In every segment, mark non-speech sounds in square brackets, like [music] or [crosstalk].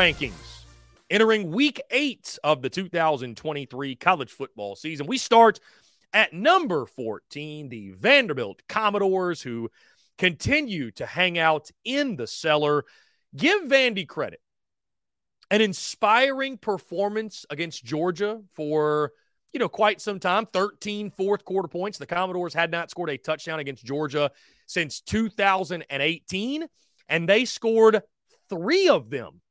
Rankings entering week eight of the 2023 college football season. We start at number 14, the Vanderbilt Commodores, who continue to hang out in the cellar. Give Vandy credit. An inspiring performance against Georgia for, you know, quite some time 13 fourth quarter points. The Commodores had not scored a touchdown against Georgia since 2018, and they scored three of them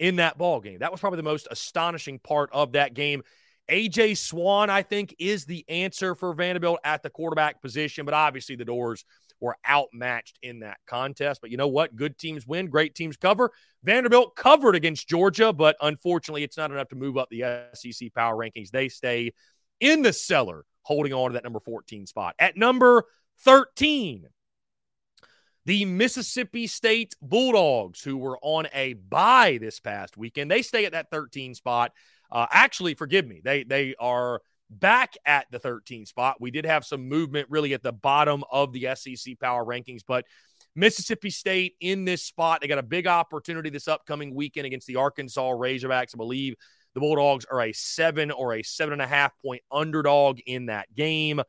in that ball game. That was probably the most astonishing part of that game. AJ Swann, I think, is the answer for Vanderbilt at the quarterback position, but obviously the doors were outmatched in that contest. But you know what? Good teams win, great teams cover. Vanderbilt covered against Georgia, but unfortunately, it's not enough to move up the SEC power rankings. They stay in the cellar, holding on to that number 14 spot. At number 13, the Mississippi State Bulldogs, who were on a bye this past weekend, they stay at that 13 spot. Uh, actually, forgive me, they they are back at the 13 spot. We did have some movement really at the bottom of the SEC power rankings, but Mississippi State in this spot. They got a big opportunity this upcoming weekend against the Arkansas Razorbacks. I believe the Bulldogs are a seven or a seven and a half point underdog in that game.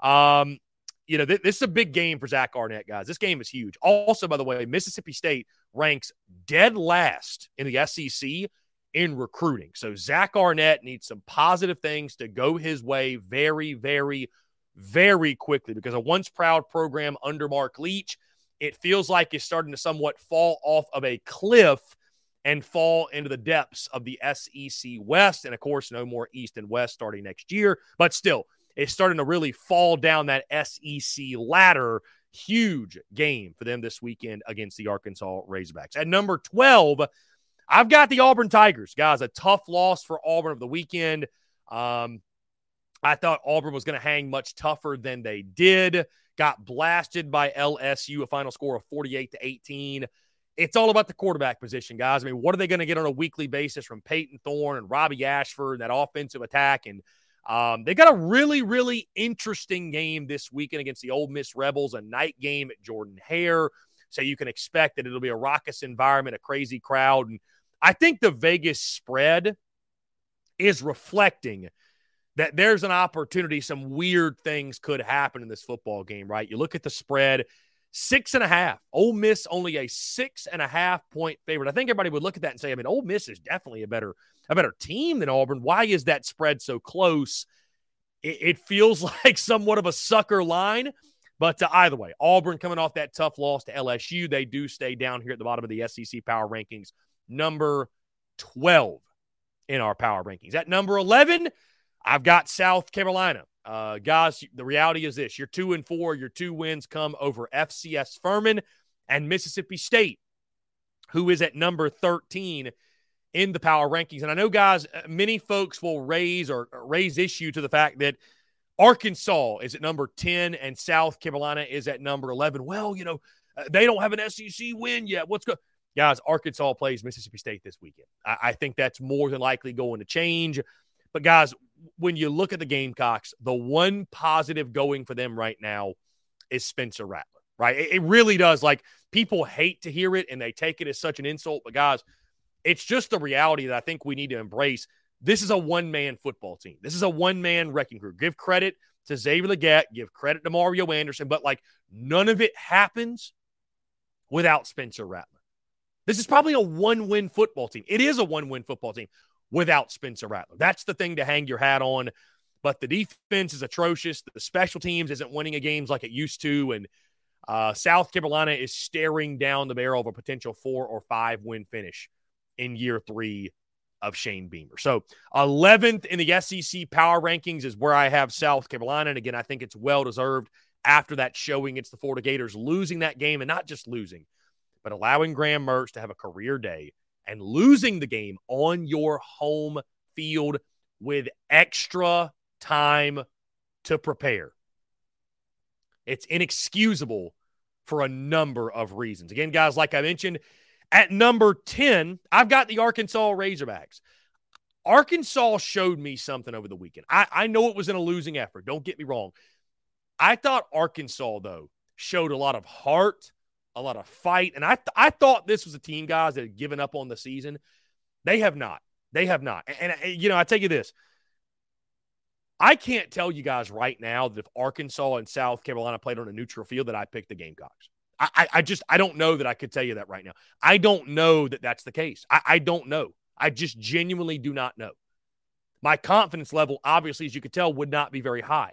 Um, you know, th- this is a big game for Zach Arnett, guys. This game is huge. Also, by the way, Mississippi State ranks dead last in the SEC in recruiting. So Zach Arnett needs some positive things to go his way very, very, very quickly because a once proud program under Mark Leach, it feels like it's starting to somewhat fall off of a cliff and fall into the depths of the SEC West. And of course, no more East and West starting next year, but still, it's starting to really fall down that SEC ladder. Huge game for them this weekend against the Arkansas Razorbacks. At number 12, I've got the Auburn Tigers, guys. A tough loss for Auburn of the weekend. Um, I thought Auburn was going to hang much tougher than they did. Got blasted by LSU, a final score of 48 to 18. It's all about the quarterback position, guys. I mean, what are they going to get on a weekly basis from Payton Thorne and Robbie Ashford, and that offensive attack? And um, they got a really, really interesting game this weekend against the Ole Miss Rebels, a night game at Jordan Hare. So you can expect that it'll be a raucous environment, a crazy crowd. And I think the Vegas spread is reflecting that there's an opportunity, some weird things could happen in this football game, right? You look at the spread, six and a half. Ole Miss only a six and a half point favorite. I think everybody would look at that and say, I mean, Ole Miss is definitely a better, a better team than Auburn. Why is that spread so close? It, it feels [laughs] like somewhat of a sucker line. But uh, either way, Auburn coming off that tough loss to LSU, they do stay down here at the bottom of the SEC power rankings number 12 in our power rankings. At number 11, I've got South Carolina. Uh, guys, the reality is this your two and four, your two wins come over FCS Furman and Mississippi State, who is at number 13 in the power rankings. And I know, guys, uh, many folks will raise or raise issue to the fact that Arkansas is at number 10 and South Carolina is at number 11. Well, you know, uh, they don't have an SEC win yet. What's going Guys, Arkansas plays Mississippi State this weekend. I, I think that's more than likely going to change. But, guys, when you look at the Gamecocks, the one positive going for them right now is Spencer Rattler, right? It, it, really does. Like, people hate to hear it and they take it as such an insult. But, guys, it's just the reality that I think we need to embrace. This is a one man football team. This is a one man wrecking crew. Give credit to Xavier Legette, give credit to Mario Anderson, but like none of it happens without Spencer Rattler. This is probably a one win football team. It is a one win football team without Spencer Rattler. That's the thing to hang your hat on. But the defense is atrocious. The special teams isn't winning a games like it used to. And uh, South Carolina is staring down the barrel of a potential four or five win finish in year three of Shane Beamer. So 11th in the SEC power rankings is where I have South Carolina. And again, I think it's well deserved after that showing against the Florida Gators, losing that game and not just losing, but allowing Graham Mertz to have a career day and losing the game on your home field with extra time to prepare. It's inexcusable for a number of reasons. Again, guys, like I mentioned, at number 10, I've got the Arkansas Razorbacks. Arkansas showed me something over the weekend. I, I know it was in a losing effort. Don't get me wrong. I thought Arkansas, though, showed a lot of heart, a lot of fight. And I, th- I thought this was a team, guys, that had given up on the season. They have not. They have not. And, and you know, I tell you this. I can't tell you guys right now that if Arkansas and South Carolina played on a neutral field, that I picked the Gamecocks. I, I just I don't know that I could tell you that right now. I don't know that that's the case. I, I don't know. I just genuinely do not know. My confidence level, obviously, as you could tell, would not be very high.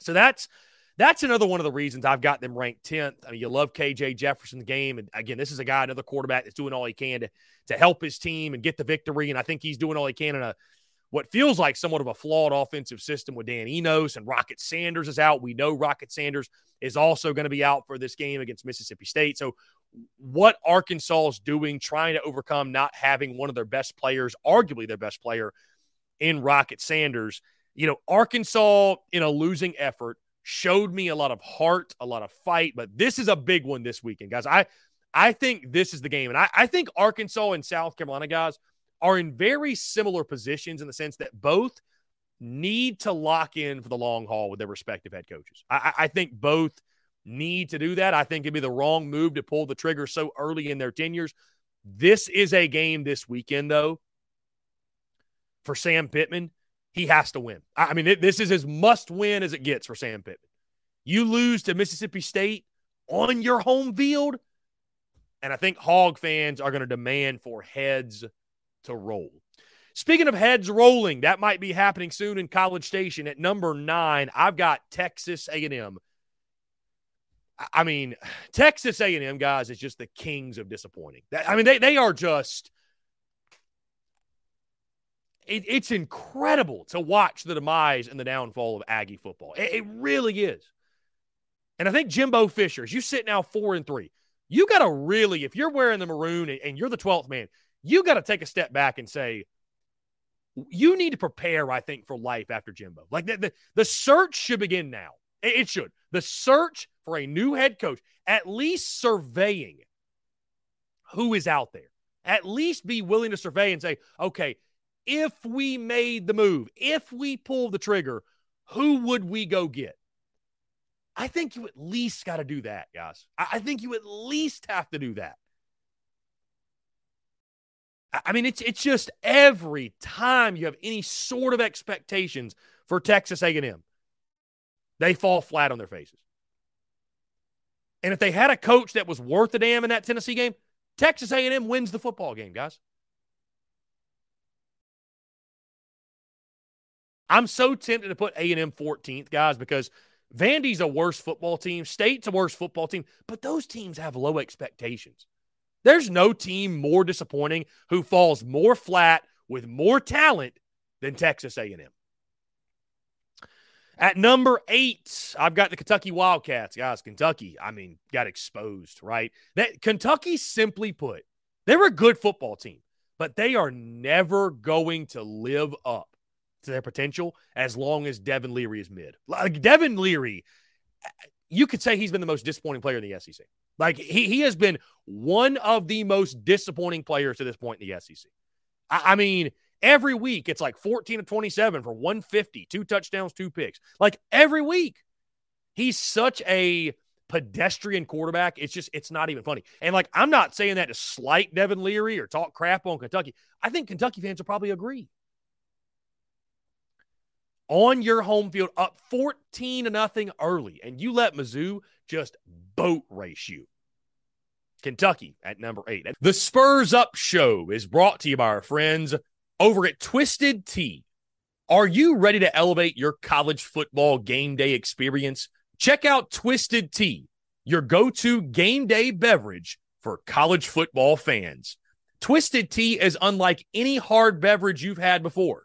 So that's that's another one of the reasons I've got them ranked 10th. I mean, you love KJ Jefferson's game. And again, this is a guy, another quarterback that's doing all he can to, to help his team and get the victory. And I think he's doing all he can in a what feels like somewhat of a flawed offensive system with Dan Enos and Rocket Sanders is out. We know Rocket Sanders is also going to be out for this game against Mississippi State. So, what Arkansas is doing, trying to overcome not having one of their best players, arguably their best player in Rocket Sanders, you know, Arkansas in a losing effort showed me a lot of heart, a lot of fight, but this is a big one this weekend, guys. I I think this is the game. And I, I think Arkansas and South Carolina guys are in very similar positions in the sense that both need to lock in for the long haul with their respective head coaches. I, I think both need to do that. I think it'd be the wrong move to pull the trigger so early in their tenures. This is a game this weekend, though, for Sam Pittman he has to win. I mean, it, this is as must win as it gets for Sam Pittman. You lose to Mississippi State on your home field, and I think Hog fans are going to demand for heads to roll. Speaking of heads rolling, that might be happening soon in College Station at number nine. I've got Texas A&M. I mean, [sighs] Texas A&M guys is just the kings of disappointing. I mean, they they are just it, it's incredible to watch the demise and the downfall of Aggie football. It, it really is. And I think Jimbo Fisher, as you sit now four and three, you got to really, if you're wearing the maroon and, and you're the 12th man, you got to take a step back and say, you need to prepare, I think, for life after Jimbo. Like the, the, the search should begin now. It, it should. The search for a new head coach, at least surveying who is out there. At least be willing to survey and say, okay, if we made the move, if we pull the trigger, who would we go get? I think you at least got to do that, guys. I think you at least have to do that. I mean, it's it's just every time you have any sort of expectations for Texas A&M, they fall flat on their faces. And if they had a coach that was worth a damn in that Tennessee game, Texas A&M wins the football game, guys. I'm so tempted to put A&M 14th, guys, because Vandy's a worse football team, State's a worse football team, but those teams have low expectations. There's no team more disappointing who falls more flat with more talent than Texas A&M. At number eight, I've got the Kentucky Wildcats. Guys, Kentucky, I mean, got exposed, right? That Kentucky, simply put, they're a good football team, but they are never going to live up to their potential as long as Devin Leary is mid. Like Devin Leary, you could say he's been the most disappointing player in the SEC. Like he he has been one of the most disappointing players to this point in the SEC. I, I mean, every week it's like 14 to 27 for 150, two touchdowns, two picks. Like every week. He's such a pedestrian quarterback. It's just, it's not even funny. And like, I'm not saying that to slight Devin Leary or talk crap on Kentucky. I think Kentucky fans will probably agree. On your home field, up 14 to nothing early, and you let Mizzou just boat race you. Kentucky at number eight. The Spurs Up Show is brought to you by our friends over at Twisted Tea. Are you ready to elevate your college football game day experience? Check out Twisted Tea, your go to game day beverage for college football fans. Twisted Tea is unlike any hard beverage you've had before.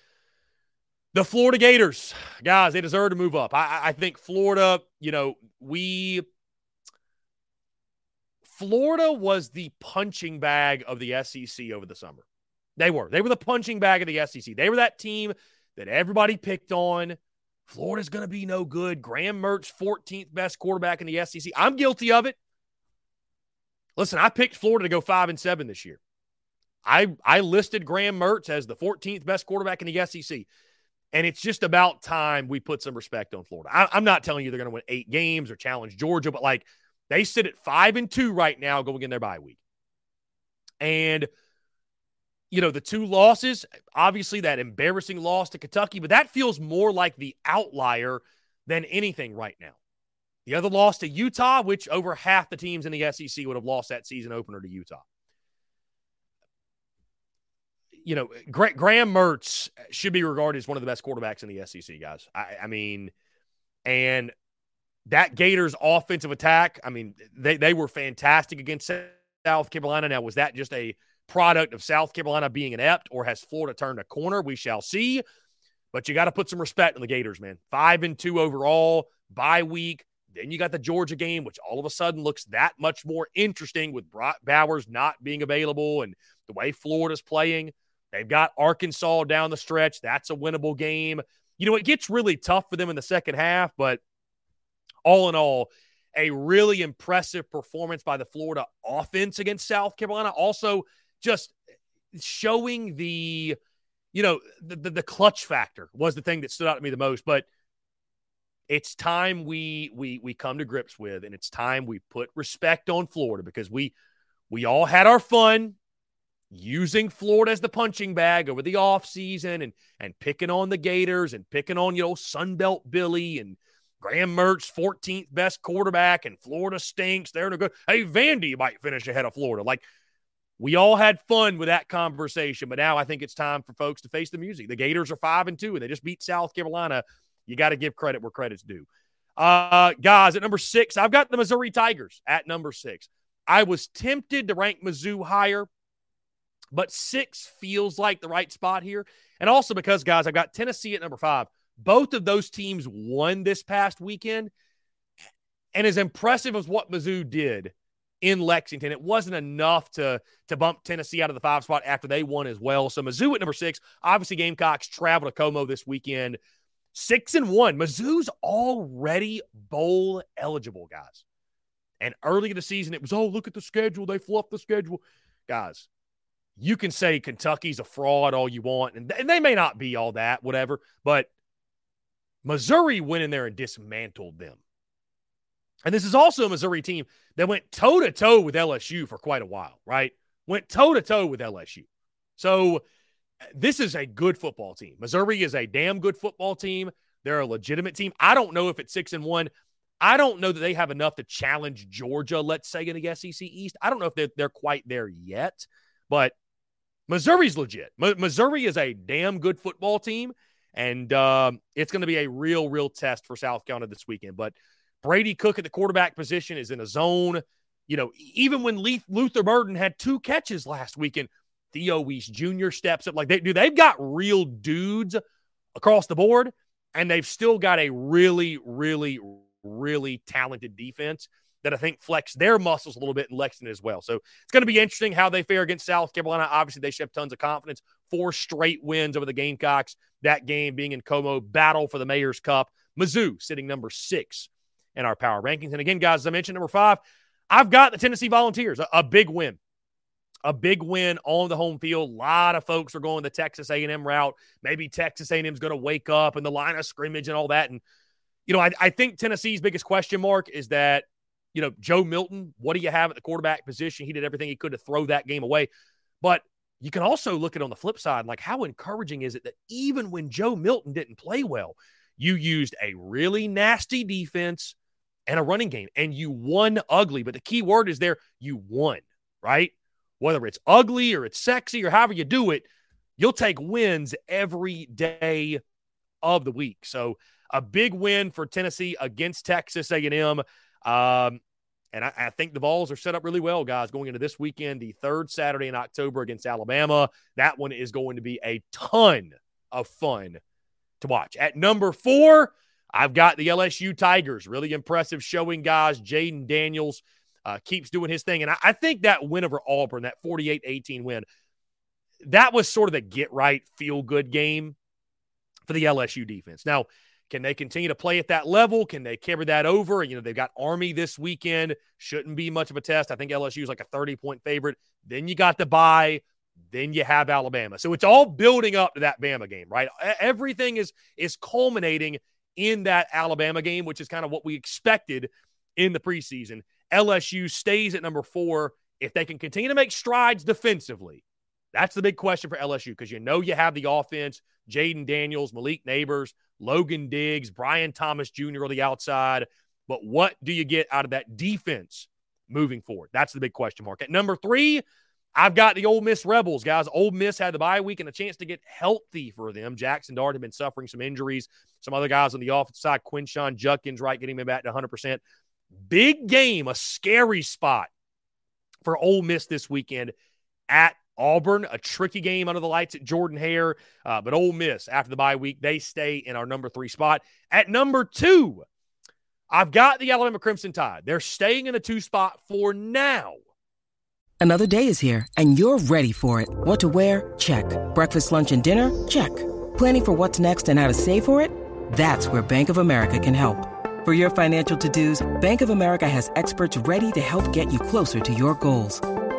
the Florida Gators. Guys, they deserve to move up. I, I think Florida, you know, we. Florida was the punching bag of the SEC over the summer. They were. They were the punching bag of the SEC. They were that team that everybody picked on. Florida's going to be no good. Graham Mertz, 14th best quarterback in the SEC. I'm guilty of it. Listen, I picked Florida to go five and seven this year. I I listed Graham Mertz as the 14th best quarterback in the SEC. And it's just about time we put some respect on Florida. I, am not telling you they're going to win eight games or challenge Georgia, but like they sit at five and two right now going in their bye week. And – you know, the two losses, obviously that embarrassing loss to Kentucky, but that feels more like the outlier than anything right now. The other loss to Utah, which over half the teams in the SEC would have lost that season opener to Utah. You know, Graham Mertz should be regarded as one of the best quarterbacks in the SEC, guys. I, I mean, and that Gators offensive attack, I mean, they, they were fantastic against South Carolina. Now, was that just a product of South Carolina being inept, or has Florida turned a corner? We shall see. But you got to put some respect on the Gators, man. Five and two overall, bye week. Then you got the Georgia game, which all of a sudden looks that much more interesting with Brock Bowers not being available and the way Florida's playing. They've got Arkansas down the stretch. That's a winnable game. You know, it gets really tough for them in the second half, but all in all, a really impressive performance by the Florida offense against South Carolina. Also, just showing the you know, the, the, the clutch factor was the thing that stood out to me the most. But it's time we we we come to grips with, and it's time we put respect on Florida because we we all had our fun using Florida as the punching bag over the offseason and and picking on the Gators and picking on, you know, Sunbelt Billy and Graham Mertz, 14th best quarterback, and Florida stinks. They're a good. Hey, Vandy might finish ahead of Florida. Like we all had fun with that conversation, but now I think it's time for folks to face the music. The Gators are five and two, and they just beat South Carolina. You got to give credit where credit's due. Uh, guys, at number six, I've got the Missouri Tigers at number six. I was tempted to rank Mizzou higher, but six feels like the right spot here. And also because, guys, I've got Tennessee at number five. Both of those teams won this past weekend. And as impressive as what Mizzou did, in Lexington. It wasn't enough to to bump Tennessee out of the five spot after they won as well. So Mizzou at number six. Obviously, Gamecocks travel to Como this weekend. Six and one. Mizzou's already bowl eligible, guys. And early in the season, it was, oh, look at the schedule. They fluffed the schedule. Guys, you can say Kentucky's a fraud all you want, and, and they may not be all that, whatever, but Missouri went in there and dismantled them. And this is also a Missouri team that went toe to toe with LSU for quite a while, right? Went toe to toe with LSU. So uh, this is a good football team. Missouri is a damn good football team. They're a legitimate team. I don't know if it's six and one. I don't know that they have enough to challenge Georgia, let's say, in the SEC East. I don't know if they're, they're quite there yet, but Missouri's legit. M- Missouri is a damn good football team, and uh, it's going to be a real, real test for South Carolina this weekend. But Brady Cook at the quarterback position is in a zone. You know, even when Luther Burden had two catches last weekend, Theo Wease Jr. steps up. Like they do, they've got real dudes across the board, and they've still got a really, really, really talented defense that I think flex their muscles a little bit in Lexington as well. So it's going to be interesting how they fare against South Carolina. Obviously, they should have tons of confidence. Four straight wins over the Gamecocks. That game being in Como, battle for the Mayor's Cup. Mizzou sitting number six in our power rankings. And again, guys, as I mentioned, number five, I've got the Tennessee Volunteers, a, a big win. A big win on the home field. A lot of folks are going the Texas A&M route. Maybe Texas A&M is going to wake up and the line of scrimmage and all that. And you know, I, I think Tennessee's biggest question mark is that you know Joe Milton. What do you have at the quarterback position? He did everything he could to throw that game away. But you can also look at on the flip side, like how encouraging is it that even when Joe Milton didn't play well, you used a really nasty defense and a running game, and you won ugly. But the key word is there you won, right? Whether it's ugly or it's sexy or however you do it, you'll take wins every day of the week. So a big win for Tennessee against Texas A&M. Um, and I, I, think the Vols are set up really well, guys, going into this weekend, the third Saturday in October against Alabama. That one is going to be a ton of fun to watch. At number four, I've got the LSU Tigers. Really impressive showing, guys. Jayden Daniels uh, keeps doing his thing. And I, I think that win over Auburn, that 48 18 win, that was sort of the get right, feel good game for the LSU defense. Now, can they continue to play at that level? Can they carry that over? You know, they've got Army this weekend. Shouldn't be much of a test. I think LSU is like a 30 point favorite. Then you got the bye. Then you have Alabama. So it's all building up to that Bama game, right? Everything is is culminating in that Alabama game, which is kind of what we expected in the preseason. LSU stays at number four. If they can continue to make strides defensively, that's the big question for LSU because you know you have the offense Jayden Daniels, Malik Nabers, Logan Diggs, Brian Thomas Jr. on the outside. But what do you get out of that defense moving forward? That's the big question mark. At number three, I've got the Ole Miss Rebels, guys. Ole Miss had the bye week and a chance to get healthy for them. Jackson Dart had been suffering some injuries. Some other guys on the offensive side, Quinshon Judkins, right, getting him back to 100%. Big game, a scary spot for Ole Miss this weekend at Auburn, a tricky game under the lights at Jordan Hare. Uh, but Ole Miss, after the bye week, they stay in our number three spot. At number two, I've got the Alabama Crimson Tide. They're staying in the two spot for now. Another day is here, and you're ready for it. What to wear? Check. Breakfast, lunch, and dinner? Check. Planning for what's next and how to save for it? That's where Bank of America can help. For your financial to dos, Bank of America has experts ready to help get you closer to your goals.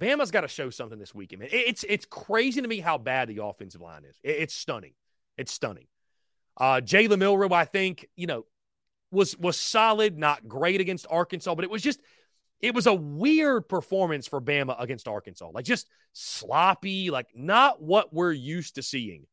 Bama's got to show something this weekend. Man. It's it's crazy to me how bad the offensive line is. It's stunning. It's stunning. Uh, Jalen Milroe, I think, you know, was was solid, not great against Arkansas, but it was just it was a weird performance for Bama against Arkansas. Like just sloppy, like not what we're used to seeing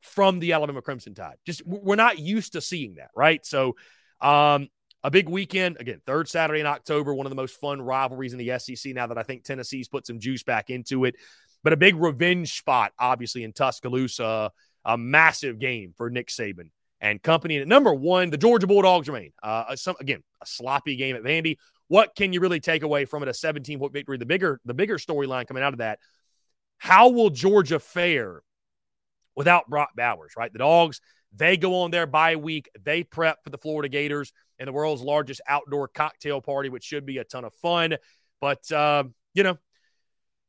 from the Alabama Crimson Tide. Just we're not used to seeing that, right? So um, a big weekend. Again, third Saturday in October, one of the most fun rivalries in the SEC now that I think Tennessee's put some juice back into it. But a big revenge spot, obviously, in Tuscaloosa. A massive game for Nick Saban and company. And number one, the Georgia Bulldogs remain. Uh, some, again, a sloppy game at Vandy. What can you really take away from it? A 17 point victory. The bigger, the bigger storyline coming out of that. How will Georgia fare without Brock Bowers, right? The Dogs, they go on their bye week. They prep for the Florida Gators and the world's largest outdoor cocktail party, which should be a ton of fun. But, uh, you know,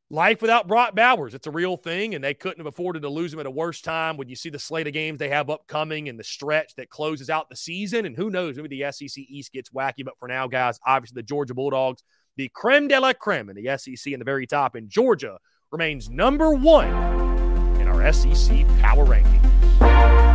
life without Brock Bowers, it's a real thing, and they couldn't have afforded to lose him at a worse time. When you see the slate of games they have upcoming and the stretch that closes out the season, and who knows, maybe the SEC East gets wacky. But for now, guys, obviously the Georgia Bulldogs, the creme de la creme in the SEC in the very top, and Georgia remains number one in our SEC power rankings.